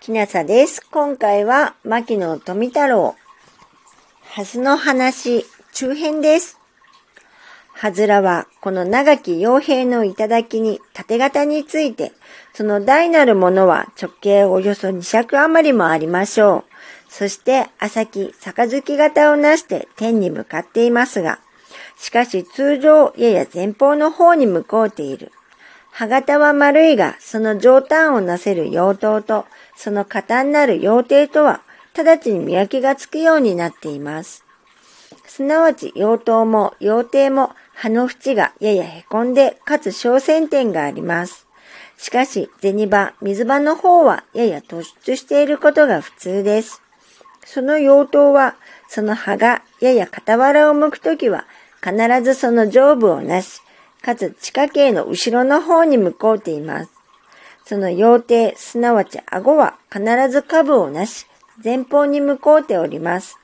きなさです。今回は、牧野富太郎、はずの話、中編です。はずらは、この長き傭兵の頂に縦型について、その大なるものは直径およそ2尺余りもありましょう。そして、朝木、杯型をなして天に向かっていますが、しかし通常、やや前方の方に向こうている。歯型は丸いが、その上端をなせる妖刀と、その型になる妖帝とは、直ちに見分けがつくようになっています。すなわち、妖刀も妖帝も葉の縁がやや凹んで、かつ小線点があります。しかし、銭場、水場の方はやや突出していることが普通です。その妖刀は、その葉がやや傍らを向くときは、必ずその上部をなし、かつ地下茎の後ろの方に向こうています。その妖帝、すなわち顎は必ず下部をなし、前方に向こうております。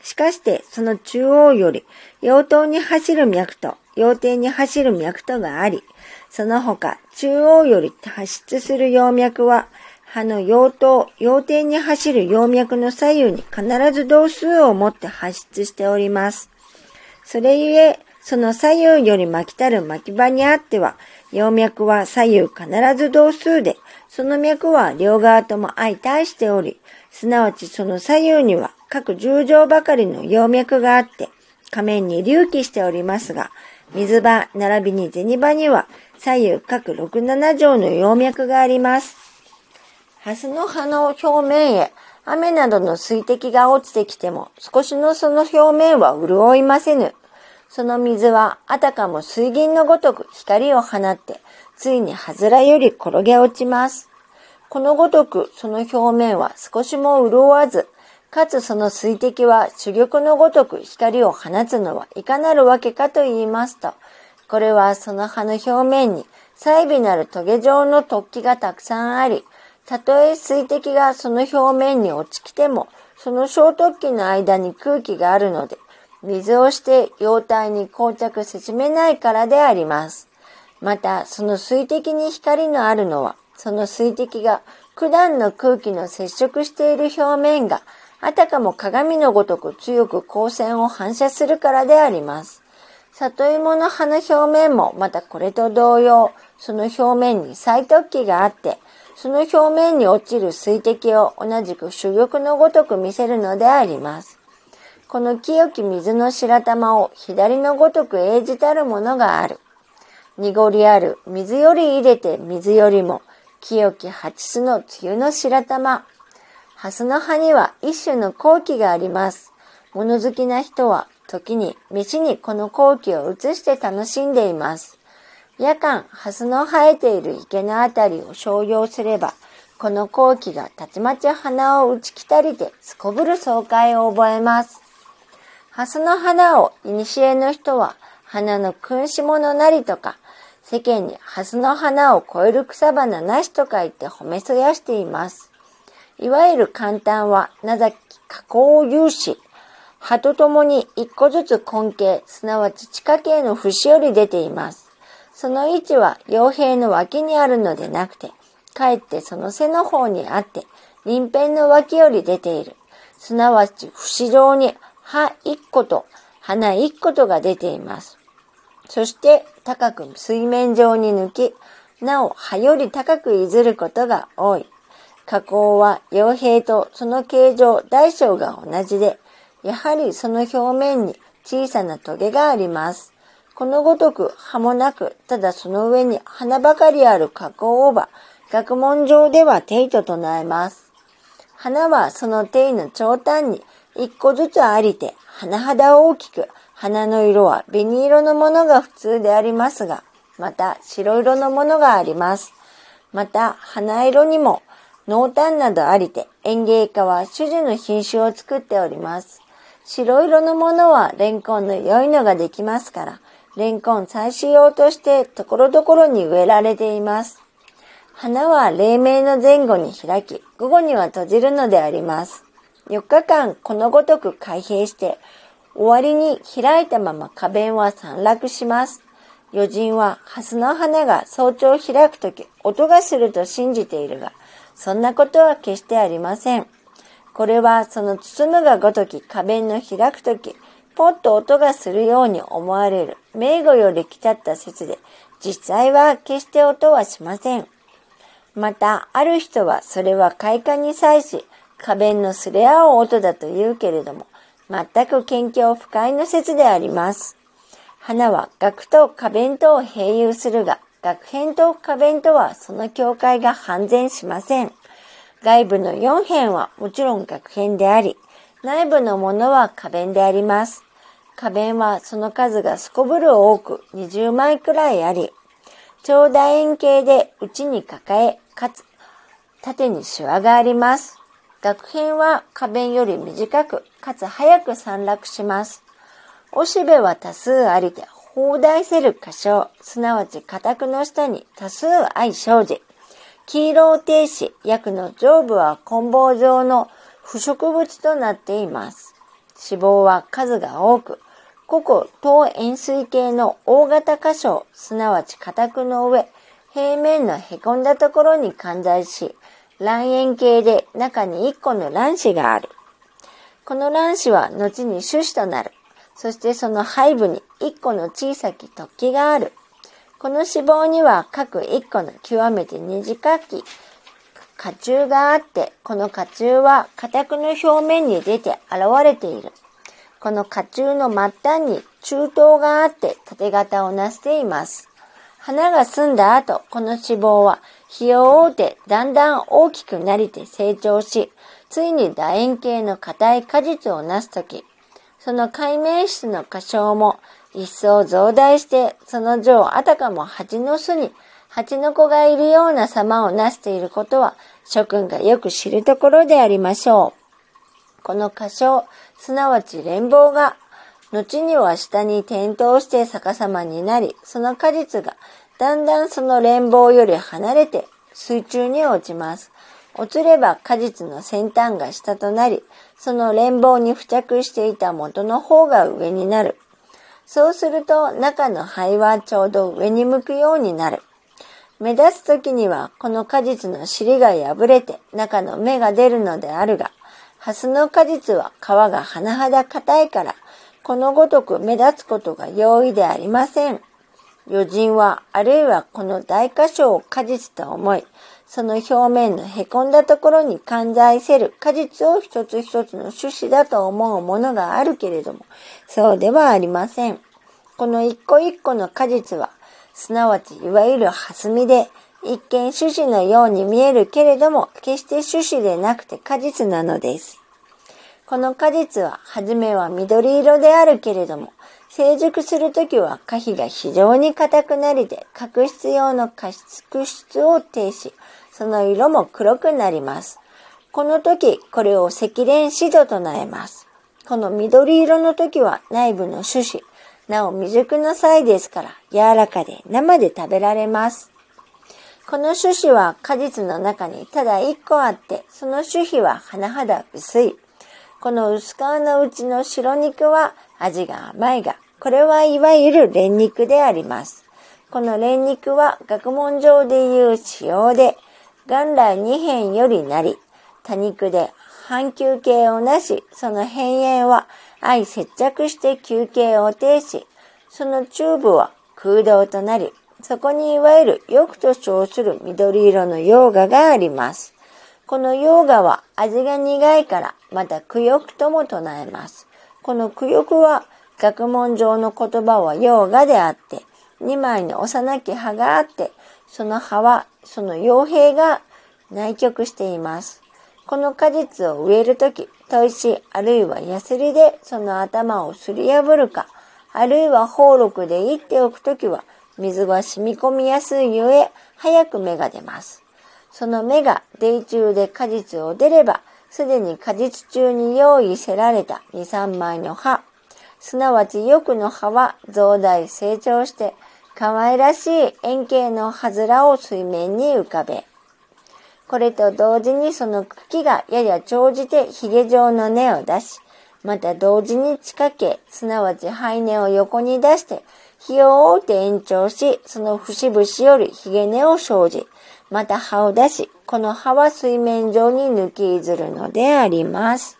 しかして、その中央より、妖刀に走る脈と、妖帝に走る脈とがあり、その他、中央より発出する葉脈は、葉の妖刀、妖帝に走る葉脈の左右に必ず同数を持って発出しております。それゆえ、その左右より巻きたる巻き場にあっては、葉脈は左右必ず同数で、その脈は両側とも相対しており、すなわちその左右には各十条ばかりの葉脈があって、仮面に隆起しておりますが、水場並びに銭場には左右各六七条の葉脈があります。ハスの葉の表面へ雨などの水滴が落ちてきても少しのその表面は潤いませぬ。その水はあたかも水銀のごとく光を放って、ついにはずらより転げ落ちます。このごとくその表面は少しも潤わず、かつその水滴は珠玉のごとく光を放つのはいかなるわけかと言いますと、これはその葉の表面に細微なるトゲ状の突起がたくさんあり、たとえ水滴がその表面に落ちきても、その小突起の間に空気があるので、水をして溶体に膠着せしめないからであります。また、その水滴に光のあるのは、その水滴が九段の空気の接触している表面が、あたかも鏡のごとく強く光線を反射するからであります。里芋の葉の表面もまたこれと同様、その表面に再突起があって、その表面に落ちる水滴を同じく珠玉のごとく見せるのであります。この清き水の白玉を左のごとく英じたるものがある。濁りある水より入れて水よりも清き八巣の梅雨の白玉。ハスの葉には一種の後期があります。物好きな人は時に飯にこの後期を移して楽しんでいます。夜間、ハスの生えている池のあたりを商用すれば、この後期がたちまち花を打ち来たりてすこぶる爽快を覚えます。ハスの花を古の人は花の君子物なりとか、世間にハスの花を超える草花なしとか言って褒めそやしています。いわゆる簡単は、なざき加工有志。葉とともに一個ずつ根茎、すなわち地下茎の節より出ています。その位置は傭兵の脇にあるのでなくて、かえってその背の方にあって、鱗片の脇より出ている。すなわち節状に葉一個と花一個とが出ています。そして高く水面上に抜き、なお葉より高くいずることが多い。加工は傭兵とその形状、大小が同じで、やはりその表面に小さなトゲがあります。このごとく葉もなく、ただその上に花ばかりある加工をば、学問上では定と唱えます。花はその定の頂端に一個ずつありて、花肌大きく、花の色は紅色のものが普通でありますが、また白色のものがあります。また、花色にも濃淡などありて、園芸家は種々の品種を作っております。白色のものはレンコンの良いのができますから、レンコン採取用としてところどころに植えられています。花は黎明の前後に開き、午後には閉じるのであります。4日間このごとく開閉して、終わりに開いたまま花弁は散落します。余人はハスの花が早朝開くとき音がすると信じているが、そんなことは決してありません。これはその包むがごとき花弁の開くとき、ポッと音がするように思われる名語より来たった説で、実際は決して音はしません。また、ある人はそれは快感に際し、花弁のすれ合う音だと言うけれども、全く研究不快の説であります。花は楽と花弁とを併有するが、楽編と花弁とはその境界が判然しません。外部の4辺はもちろん楽編であり、内部のものは花弁であります。花弁はその数がすこぶる多く20枚くらいあり、長楕円形で内に抱え、かつ縦にシワがあります。楽編は花弁より短く、かつ早く散落します。おしべは多数ありて、放題せる箇所、すなわち家宅の下に多数愛生じ、黄色を停止、薬の上部は棍棒状の腐食物となっています。脂肪は数が多く、個々等円錐形の大型箇所、すなわち家宅の上、平面の凹んだところに関在し、卵円形で中に1個の卵子がある。この卵子は後に種子となる。そしてその背部に1個の小さき突起がある。この脂肪には各1個の極めて短き花柱があって、この花柱は家宅の表面に出て現れている。この花柱の末端に中東があって縦型をなしています。花が澄んだ後、この脂肪は日を追うてだんだん大きくなりて成長し、ついに楕円形の硬い果実をなすとき、その海面質の過小も一層増大して、その上あたかも蜂の巣に蜂の子がいるような様をなしていることは、諸君がよく知るところでありましょう。この歌唱、すなわち連棒が、後には下に転倒して逆さまになり、その果実がだんだんその連棒より離れて水中に落ちます。落ちれば果実の先端が下となり、その連棒に付着していた元の方が上になる。そうすると中の肺はちょうど上に向くようになる。目立つ時にはこの果実の尻が破れて中の芽が出るのであるが、ハスの果実は皮が甚だ硬いから、このごとく目立つことが容易でありません。余人は、あるいはこの大箇所を果実と思い、その表面の凹んだところに関在せる果実を一つ一つの種子だと思うものがあるけれども、そうではありません。この一個一個の果実は、すなわちいわゆる蓮みで、一見種子のように見えるけれども、決して種子でなくて果実なのです。この果実は、はじめは緑色であるけれども、成熟するときは果皮が非常に硬くなりで、角質用の加湿質を停止、その色も黒くなります。この時、これを赤蓮シドとなえます。この緑色の時は内部の種子、なお未熟の際ですから柔らかで生で食べられます。この種子は果実の中にただ一個あって、その種皮は甚だ薄い。この薄皮のうちの白肉は味が甘いが、これはいわゆる練肉であります。この練肉は学問上でいう使用で、元来二辺よりなり、多肉で半球形をなし、その辺縁は相接着して球形を呈し、その中部は空洞となり、そこにいわゆる翼と称する緑色の溶河があります。この溶河は味が苦いからまた苦欲とも唱えます。この苦欲は学問上の言葉は溶河であって、二枚の幼き葉があって、その葉はその傭兵が内極しています。この果実を植えるとき、砥石あるいはヤスリでその頭をすり破るか、あるいは宝禄でいっておくときは水が染み込みやすいゆえ、早く芽が出ます。その芽が泥中で果実を出れば、すでに果実中に用意せられた2、3枚の葉、すなわちよくの葉は増大成長して、可愛らしい円形の葉面を水面に浮かべ、これと同時にその茎がやや長じて髭状の根を出し、また同時に地下茎、すなわち肺根を横に出して、費用を転調し、その節々よりひげ根を生じ、また葉を出し、この葉は水面上に抜きずるのであります。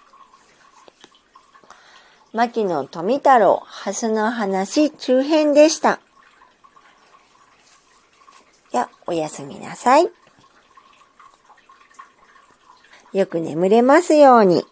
牧野富太郎、蓮の話中編でした。や、おやすみなさい。よく眠れますように。